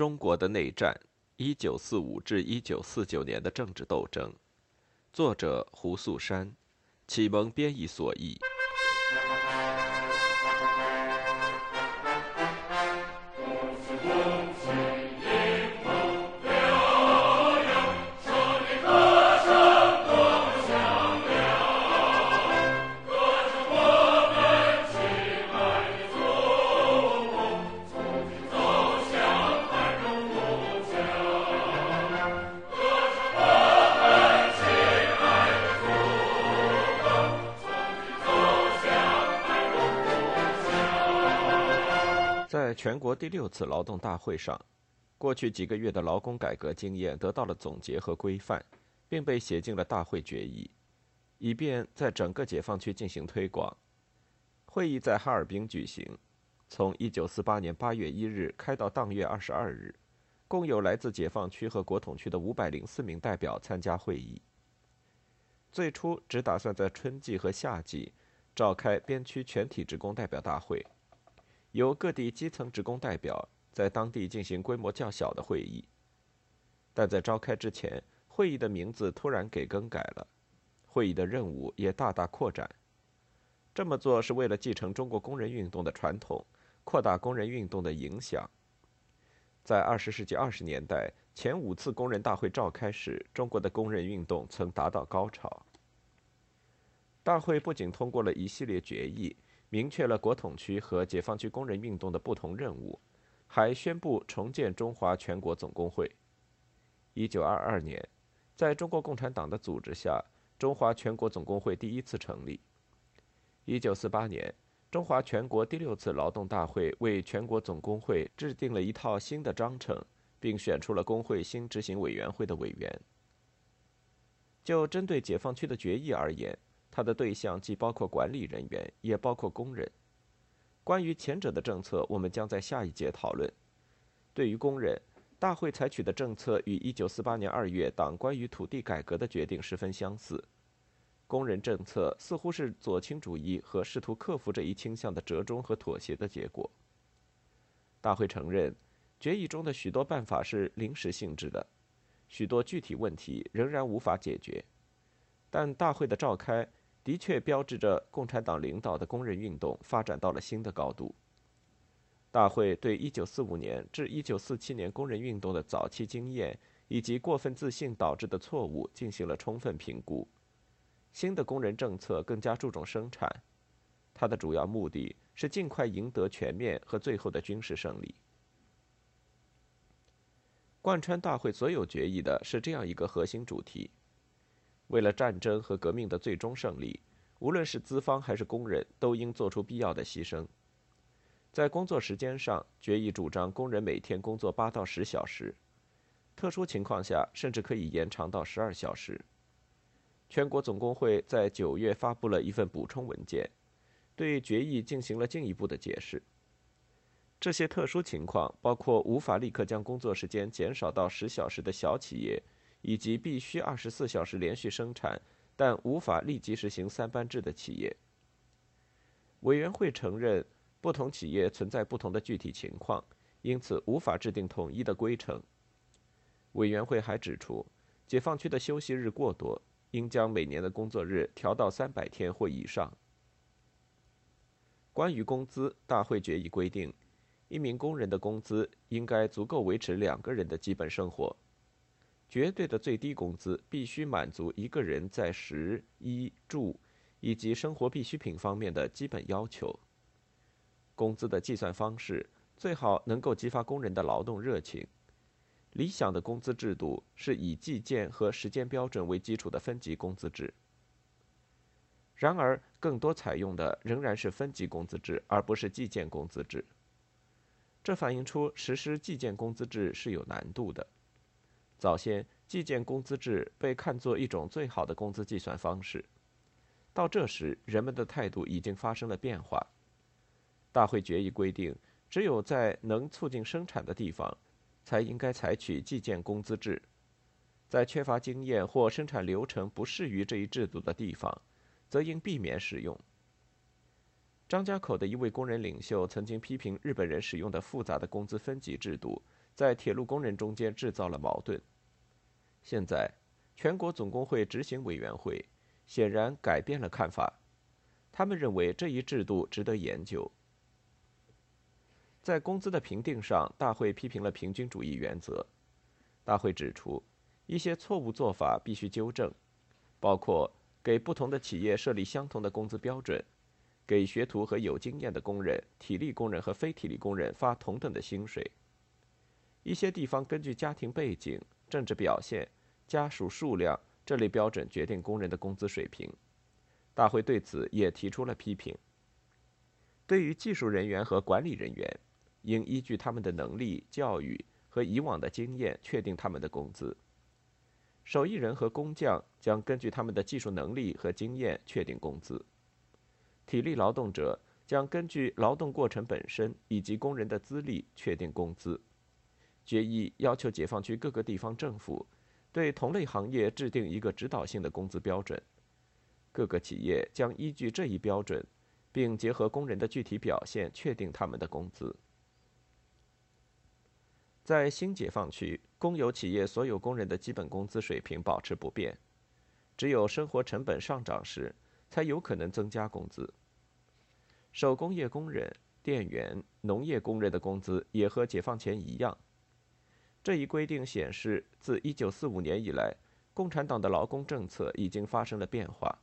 中国的内战（一九四五至一九四九年的政治斗争），作者胡素山，启蒙编译所译。在全国第六次劳动大会上，过去几个月的劳工改革经验得到了总结和规范，并被写进了大会决议，以便在整个解放区进行推广。会议在哈尔滨举行，从1948年8月1日开到当月22日，共有来自解放区和国统区的504名代表参加会议。最初只打算在春季和夏季召开边区全体职工代表大会。由各地基层职工代表在当地进行规模较小的会议，但在召开之前，会议的名字突然给更改了，会议的任务也大大扩展。这么做是为了继承中国工人运动的传统，扩大工人运动的影响。在二十世纪二十年代前五次工人大会召开时，中国的工人运动曾达到高潮。大会不仅通过了一系列决议。明确了国统区和解放区工人运动的不同任务，还宣布重建中华全国总工会。一九二二年，在中国共产党的组织下，中华全国总工会第一次成立。一九四八年，中华全国第六次劳动大会为全国总工会制定了一套新的章程，并选出了工会新执行委员会的委员。就针对解放区的决议而言。它的对象既包括管理人员，也包括工人。关于前者的政策，我们将在下一节讨论。对于工人，大会采取的政策与1948年2月党关于土地改革的决定十分相似。工人政策似乎是左倾主义和试图克服这一倾向的折中和妥协的结果。大会承认，决议中的许多办法是临时性质的，许多具体问题仍然无法解决。但大会的召开。的确标志着共产党领导的工人运动发展到了新的高度。大会对1945年至1947年工人运动的早期经验以及过分自信导致的错误进行了充分评估。新的工人政策更加注重生产，它的主要目的是尽快赢得全面和最后的军事胜利。贯穿大会所有决议的是这样一个核心主题。为了战争和革命的最终胜利，无论是资方还是工人，都应做出必要的牺牲。在工作时间上，决议主张工人每天工作八到十小时，特殊情况下甚至可以延长到十二小时。全国总工会在九月发布了一份补充文件，对决议进行了进一步的解释。这些特殊情况包括无法立刻将工作时间减少到十小时的小企业。以及必须二十四小时连续生产，但无法立即实行三班制的企业。委员会承认，不同企业存在不同的具体情况，因此无法制定统一的规程。委员会还指出，解放区的休息日过多，应将每年的工作日调到三百天或以上。关于工资，大会决议规定，一名工人的工资应该足够维持两个人的基本生活。绝对的最低工资必须满足一个人在食衣住以及生活必需品方面的基本要求。工资的计算方式最好能够激发工人的劳动热情。理想的工资制度是以计件和时间标准为基础的分级工资制。然而，更多采用的仍然是分级工资制，而不是计件工资制。这反映出实施计件工资制是有难度的。早先，计件工资制被看作一种最好的工资计算方式。到这时，人们的态度已经发生了变化。大会决议规定，只有在能促进生产的地方，才应该采取计件工资制；在缺乏经验或生产流程不适于这一制度的地方，则应避免使用。张家口的一位工人领袖曾经批评日本人使用的复杂的工资分级制度。在铁路工人中间制造了矛盾。现在，全国总工会执行委员会显然改变了看法，他们认为这一制度值得研究。在工资的评定上，大会批评了平均主义原则。大会指出，一些错误做法必须纠正，包括给不同的企业设立相同的工资标准，给学徒和有经验的工人、体力工人和非体力工人发同等的薪水。一些地方根据家庭背景、政治表现、家属数量这类标准决定工人的工资水平。大会对此也提出了批评。对于技术人员和管理人员，应依据他们的能力、教育和以往的经验确定他们的工资。手艺人和工匠将根据他们的技术能力和经验确定工资。体力劳动者将根据劳动过程本身以及工人的资历确定工资。决议要求解放区各个地方政府对同类行业制定一个指导性的工资标准。各个企业将依据这一标准，并结合工人的具体表现确定他们的工资。在新解放区，公有企业所有工人的基本工资水平保持不变，只有生活成本上涨时，才有可能增加工资。手工业工人、店员、农业工人的工资也和解放前一样。这一规定显示，自1945年以来，共产党的劳工政策已经发生了变化。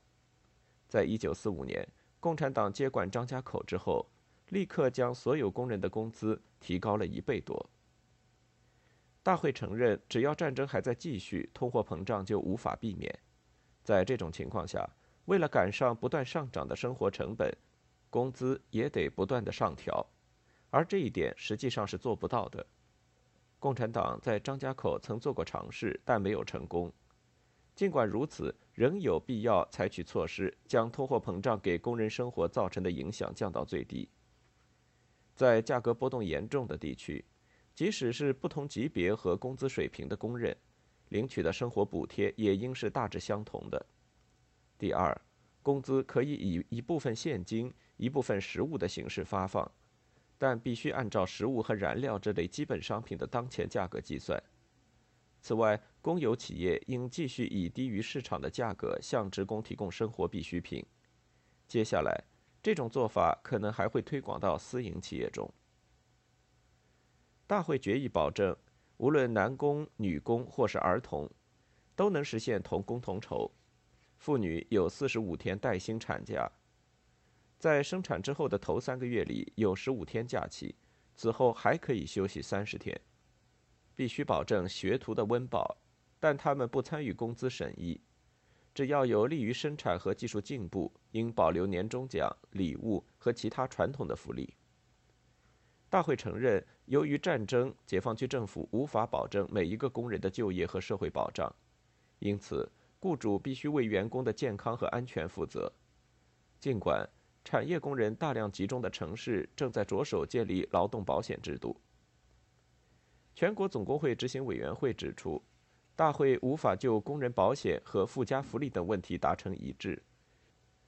在1945年，共产党接管张家口之后，立刻将所有工人的工资提高了一倍多。大会承认，只要战争还在继续，通货膨胀就无法避免。在这种情况下，为了赶上不断上涨的生活成本，工资也得不断的上调，而这一点实际上是做不到的。共产党在张家口曾做过尝试，但没有成功。尽管如此，仍有必要采取措施，将通货膨胀给工人生活造成的影响降到最低。在价格波动严重的地区。即使是不同级别和工资水平的工人，领取的生活补贴也应是大致相同的。第二，工资可以以一部分现金、一部分实物的形式发放，但必须按照食物和燃料这类基本商品的当前价格计算。此外，公有企业应继续以低于市场的价格向职工提供生活必需品。接下来，这种做法可能还会推广到私营企业中。大会决议保证，无论男工、女工或是儿童，都能实现同工同酬。妇女有四十五天带薪产假，在生产之后的头三个月里有十五天假期，此后还可以休息三十天。必须保证学徒的温饱，但他们不参与工资审议。只要有利于生产和技术进步，应保留年终奖、礼物和其他传统的福利。大会承认，由于战争，解放区政府无法保证每一个工人的就业和社会保障，因此，雇主必须为员工的健康和安全负责。尽管产业工人大量集中的城市正在着手建立劳动保险制度，全国总工会执行委员会指出，大会无法就工人保险和附加福利等问题达成一致。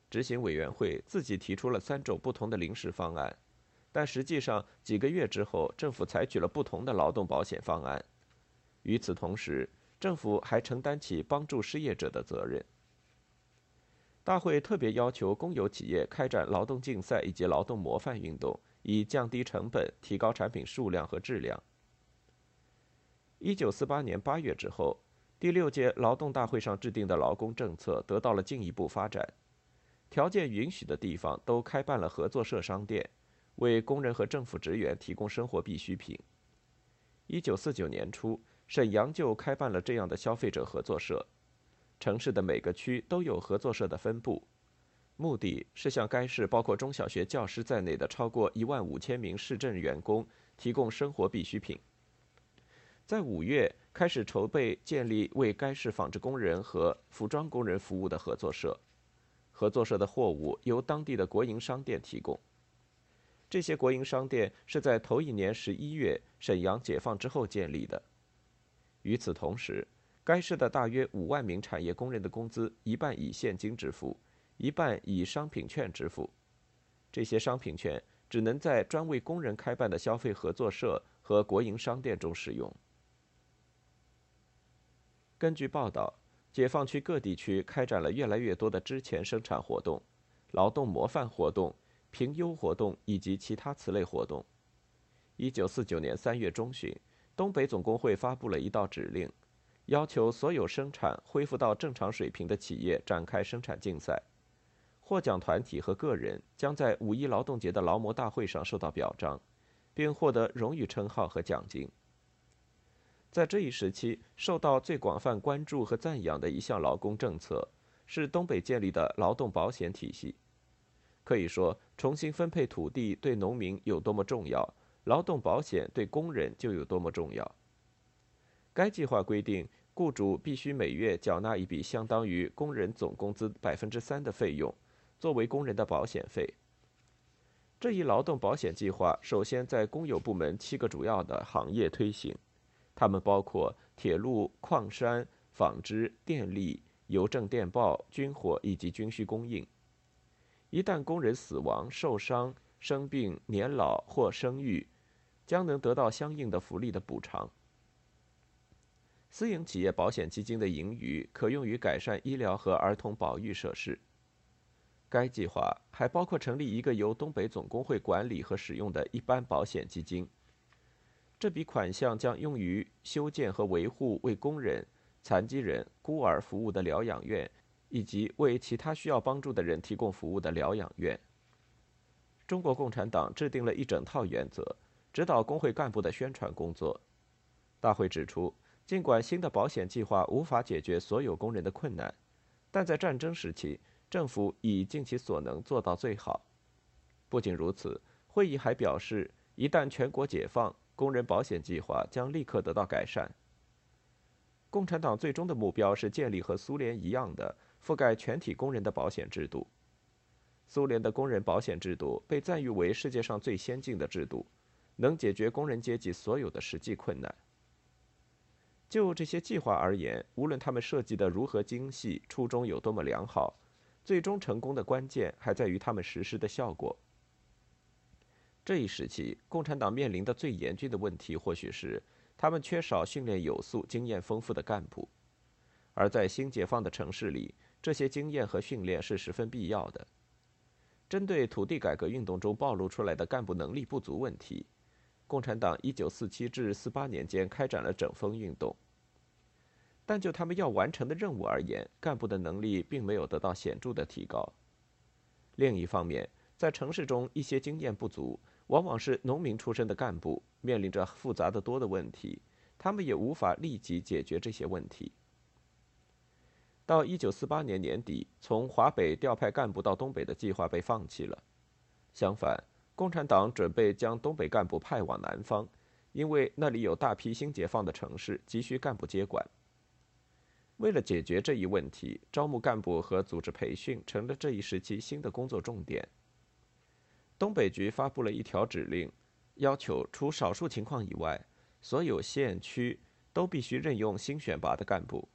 执行委员会自己提出了三种不同的临时方案。但实际上，几个月之后，政府采取了不同的劳动保险方案。与此同时，政府还承担起帮助失业者的责任。大会特别要求公有企业开展劳动竞赛以及劳动模范运动，以降低成本、提高产品数量和质量。一九四八年八月之后，第六届劳动大会上制定的劳工政策得到了进一步发展，条件允许的地方都开办了合作社商店。为工人和政府职员提供生活必需品。一九四九年初，沈阳就开办了这样的消费者合作社。城市的每个区都有合作社的分部，目的是向该市包括中小学教师在内的超过一万五千名市政员工提供生活必需品。在五月开始筹备建立为该市纺织工人和服装工人服务的合作社。合作社的货物由当地的国营商店提供。这些国营商店是在头一年十一月沈阳解放之后建立的。与此同时，该市的大约五万名产业工人的工资一半以现金支付，一半以商品券支付。这些商品券只能在专为工人开办的消费合作社和国营商店中使用。根据报道，解放区各地区开展了越来越多的之前生产活动、劳动模范活动、评优活动以及其他此类活动。一九四九年三月中旬，东北总工会发布了一道指令，要求所有生产恢复到正常水平的企业展开生产竞赛。获奖团体和个人将在五一劳动节的劳模大会上受到表彰，并获得荣誉称号和奖金。在这一时期，受到最广泛关注和赞扬的一项劳工政策，是东北建立的劳动保险体系。可以说，重新分配土地对农民有多么重要。劳动保险对工人就有多么重要。该计划规定，雇主必须每月缴纳一笔相当于工人总工资百分之三的费用，作为工人的保险费。这一劳动保险计划首先在公有部门七个主要的行业推行，它们包括铁路、矿山、纺织、电力、邮政电报、军火以及军需供应。一旦工人死亡、受伤、生病、年老或生育，将能得到相应的福利的补偿。私营企业保险基金的盈余可用于改善医疗和儿童保育设施。该计划还包括成立一个由东北总工会管理和使用的一般保险基金。这笔款项将用于修建和维护为工人、残疾人、孤儿服务的疗养院，以及为其他需要帮助的人提供服务的疗养院。中国共产党制定了一整套原则。指导工会干部的宣传工作。大会指出，尽管新的保险计划无法解决所有工人的困难，但在战争时期，政府已尽其所能做到最好。不仅如此，会议还表示，一旦全国解放，工人保险计划将立刻得到改善。共产党最终的目标是建立和苏联一样的覆盖全体工人的保险制度。苏联的工人保险制度被赞誉为世界上最先进的制度。能解决工人阶级所有的实际困难。就这些计划而言，无论他们设计的如何精细，初衷有多么良好，最终成功的关键还在于他们实施的效果。这一时期，共产党面临的最严峻的问题，或许是他们缺少训练有素、经验丰富的干部，而在新解放的城市里，这些经验和训练是十分必要的。针对土地改革运动中暴露出来的干部能力不足问题。共产党一九四七至四八年间开展了整风运动，但就他们要完成的任务而言，干部的能力并没有得到显著的提高。另一方面，在城市中一些经验不足，往往是农民出身的干部，面临着复杂的多的问题，他们也无法立即解决这些问题。到一九四八年年底，从华北调派干部到东北的计划被放弃了，相反。共产党准备将东北干部派往南方，因为那里有大批新解放的城市，急需干部接管。为了解决这一问题，招募干部和组织培训成了这一时期新的工作重点。东北局发布了一条指令，要求除少数情况以外，所有县区都必须任用新选拔的干部。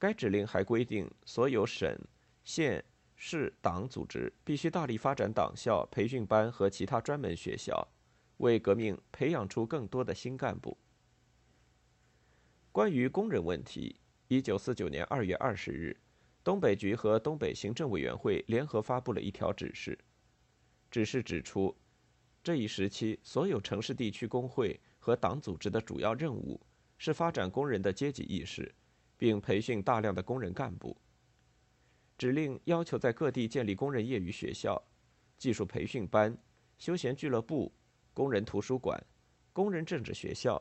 该指令还规定，所有省、县。市党组织必须大力发展党校、培训班和其他专门学校，为革命培养出更多的新干部。关于工人问题，一九四九年二月二十日，东北局和东北行政委员会联合发布了一条指示。指示指出，这一时期所有城市地区工会和党组织的主要任务是发展工人的阶级意识，并培训大量的工人干部。指令要求在各地建立工人业余学校、技术培训班、休闲俱乐部、工人图书馆、工人政治学校。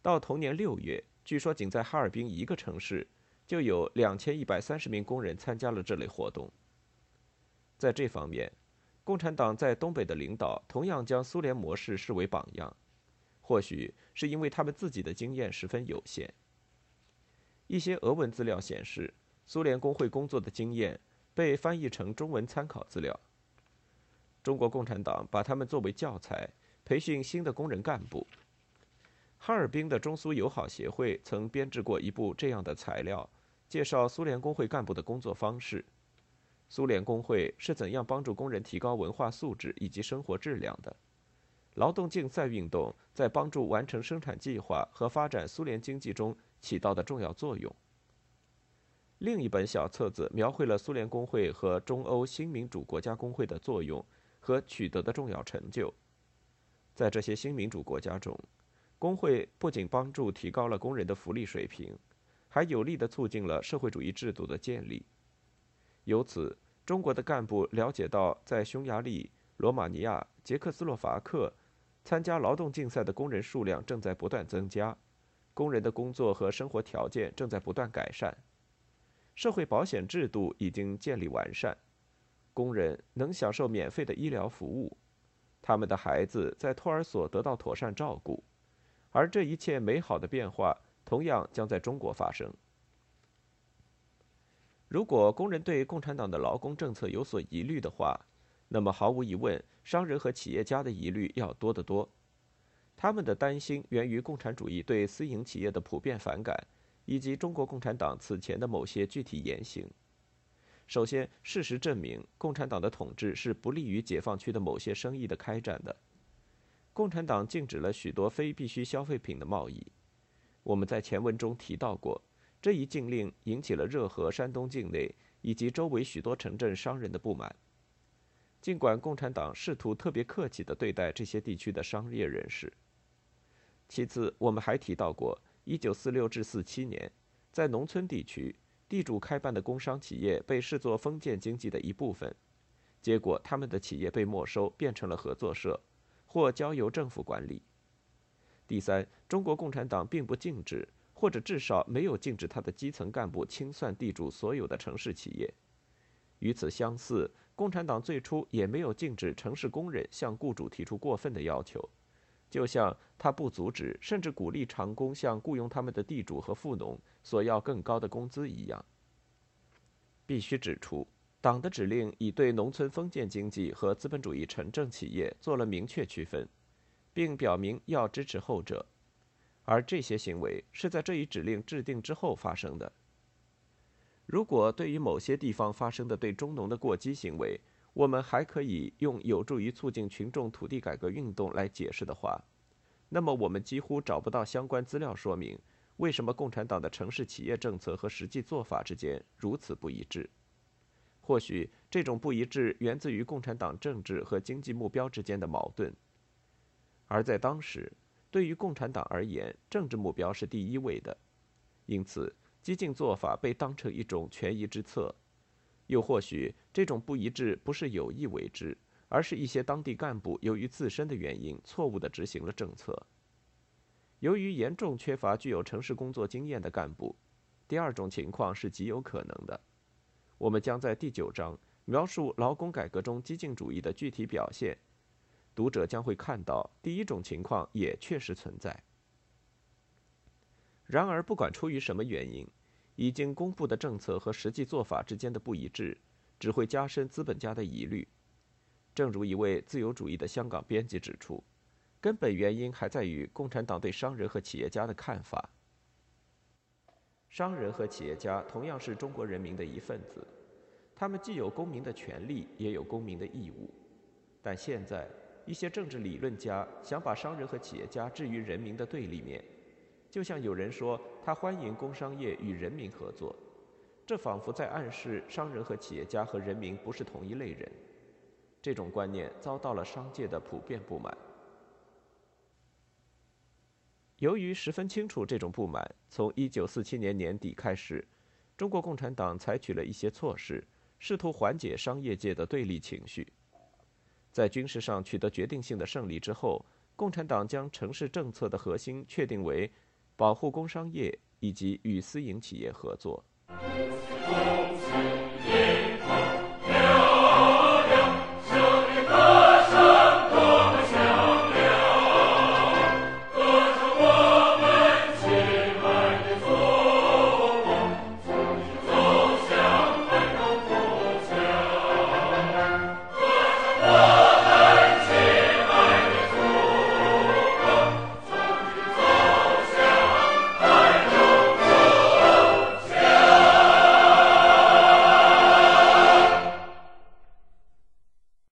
到同年六月，据说仅在哈尔滨一个城市，就有两千一百三十名工人参加了这类活动。在这方面，共产党在东北的领导同样将苏联模式视为榜样，或许是因为他们自己的经验十分有限。一些俄文资料显示。苏联工会工作的经验被翻译成中文参考资料。中国共产党把他们作为教材，培训新的工人干部。哈尔滨的中苏友好协会曾编制过一部这样的材料，介绍苏联工会干部的工作方式，苏联工会是怎样帮助工人提高文化素质以及生活质量的。劳动竞赛运动在帮助完成生产计划和发展苏联经济中起到的重要作用。另一本小册子描绘了苏联工会和中欧新民主国家工会的作用和取得的重要成就。在这些新民主国家中，工会不仅帮助提高了工人的福利水平，还有力地促进了社会主义制度的建立。由此，中国的干部了解到，在匈牙利、罗马尼亚、捷克斯洛伐克，参加劳动竞赛的工人数量正在不断增加，工人的工作和生活条件正在不断改善。社会保险制度已经建立完善，工人能享受免费的医疗服务，他们的孩子在托儿所得到妥善照顾，而这一切美好的变化同样将在中国发生。如果工人对共产党的劳工政策有所疑虑的话，那么毫无疑问，商人和企业家的疑虑要多得多。他们的担心源于共产主义对私营企业的普遍反感。以及中国共产党此前的某些具体言行。首先，事实证明，共产党的统治是不利于解放区的某些生意的开展的。共产党禁止了许多非必需消费品的贸易。我们在前文中提到过，这一禁令引起了热河、山东境内以及周围许多城镇商人的不满。尽管共产党试图特别客气地对待这些地区的商业人士。其次，我们还提到过。一九四六至四七年，在农村地区，地主开办的工商企业被视作封建经济的一部分，结果他们的企业被没收，变成了合作社，或交由政府管理。第三，中国共产党并不禁止，或者至少没有禁止他的基层干部清算地主所有的城市企业。与此相似，共产党最初也没有禁止城市工人向雇主提出过分的要求。就像他不阻止，甚至鼓励长工向雇佣他们的地主和富农索要更高的工资一样。必须指出，党的指令已对农村封建经济和资本主义城镇企业做了明确区分，并表明要支持后者，而这些行为是在这一指令制定之后发生的。如果对于某些地方发生的对中农的过激行为，我们还可以用有助于促进群众土地改革运动来解释的话，那么我们几乎找不到相关资料说明为什么共产党的城市企业政策和实际做法之间如此不一致。或许这种不一致源自于共产党政治和经济目标之间的矛盾。而在当时，对于共产党而言，政治目标是第一位的，因此激进做法被当成一种权宜之策。又或许这种不一致不是有意为之，而是一些当地干部由于自身的原因错误地执行了政策。由于严重缺乏具有城市工作经验的干部，第二种情况是极有可能的。我们将在第九章描述劳工改革中激进主义的具体表现，读者将会看到第一种情况也确实存在。然而，不管出于什么原因。已经公布的政策和实际做法之间的不一致，只会加深资本家的疑虑。正如一位自由主义的香港编辑指出，根本原因还在于共产党对商人和企业家的看法。商人和企业家同样是中国人民的一份子，他们既有公民的权利，也有公民的义务。但现在，一些政治理论家想把商人和企业家置于人民的对立面。就像有人说他欢迎工商业与人民合作，这仿佛在暗示商人和企业家和人民不是同一类人。这种观念遭到了商界的普遍不满。由于十分清楚这种不满，从1947年年底开始，中国共产党采取了一些措施，试图缓解商业界的对立情绪。在军事上取得决定性的胜利之后，共产党将城市政策的核心确定为。保护工商业以及与私营企业合作。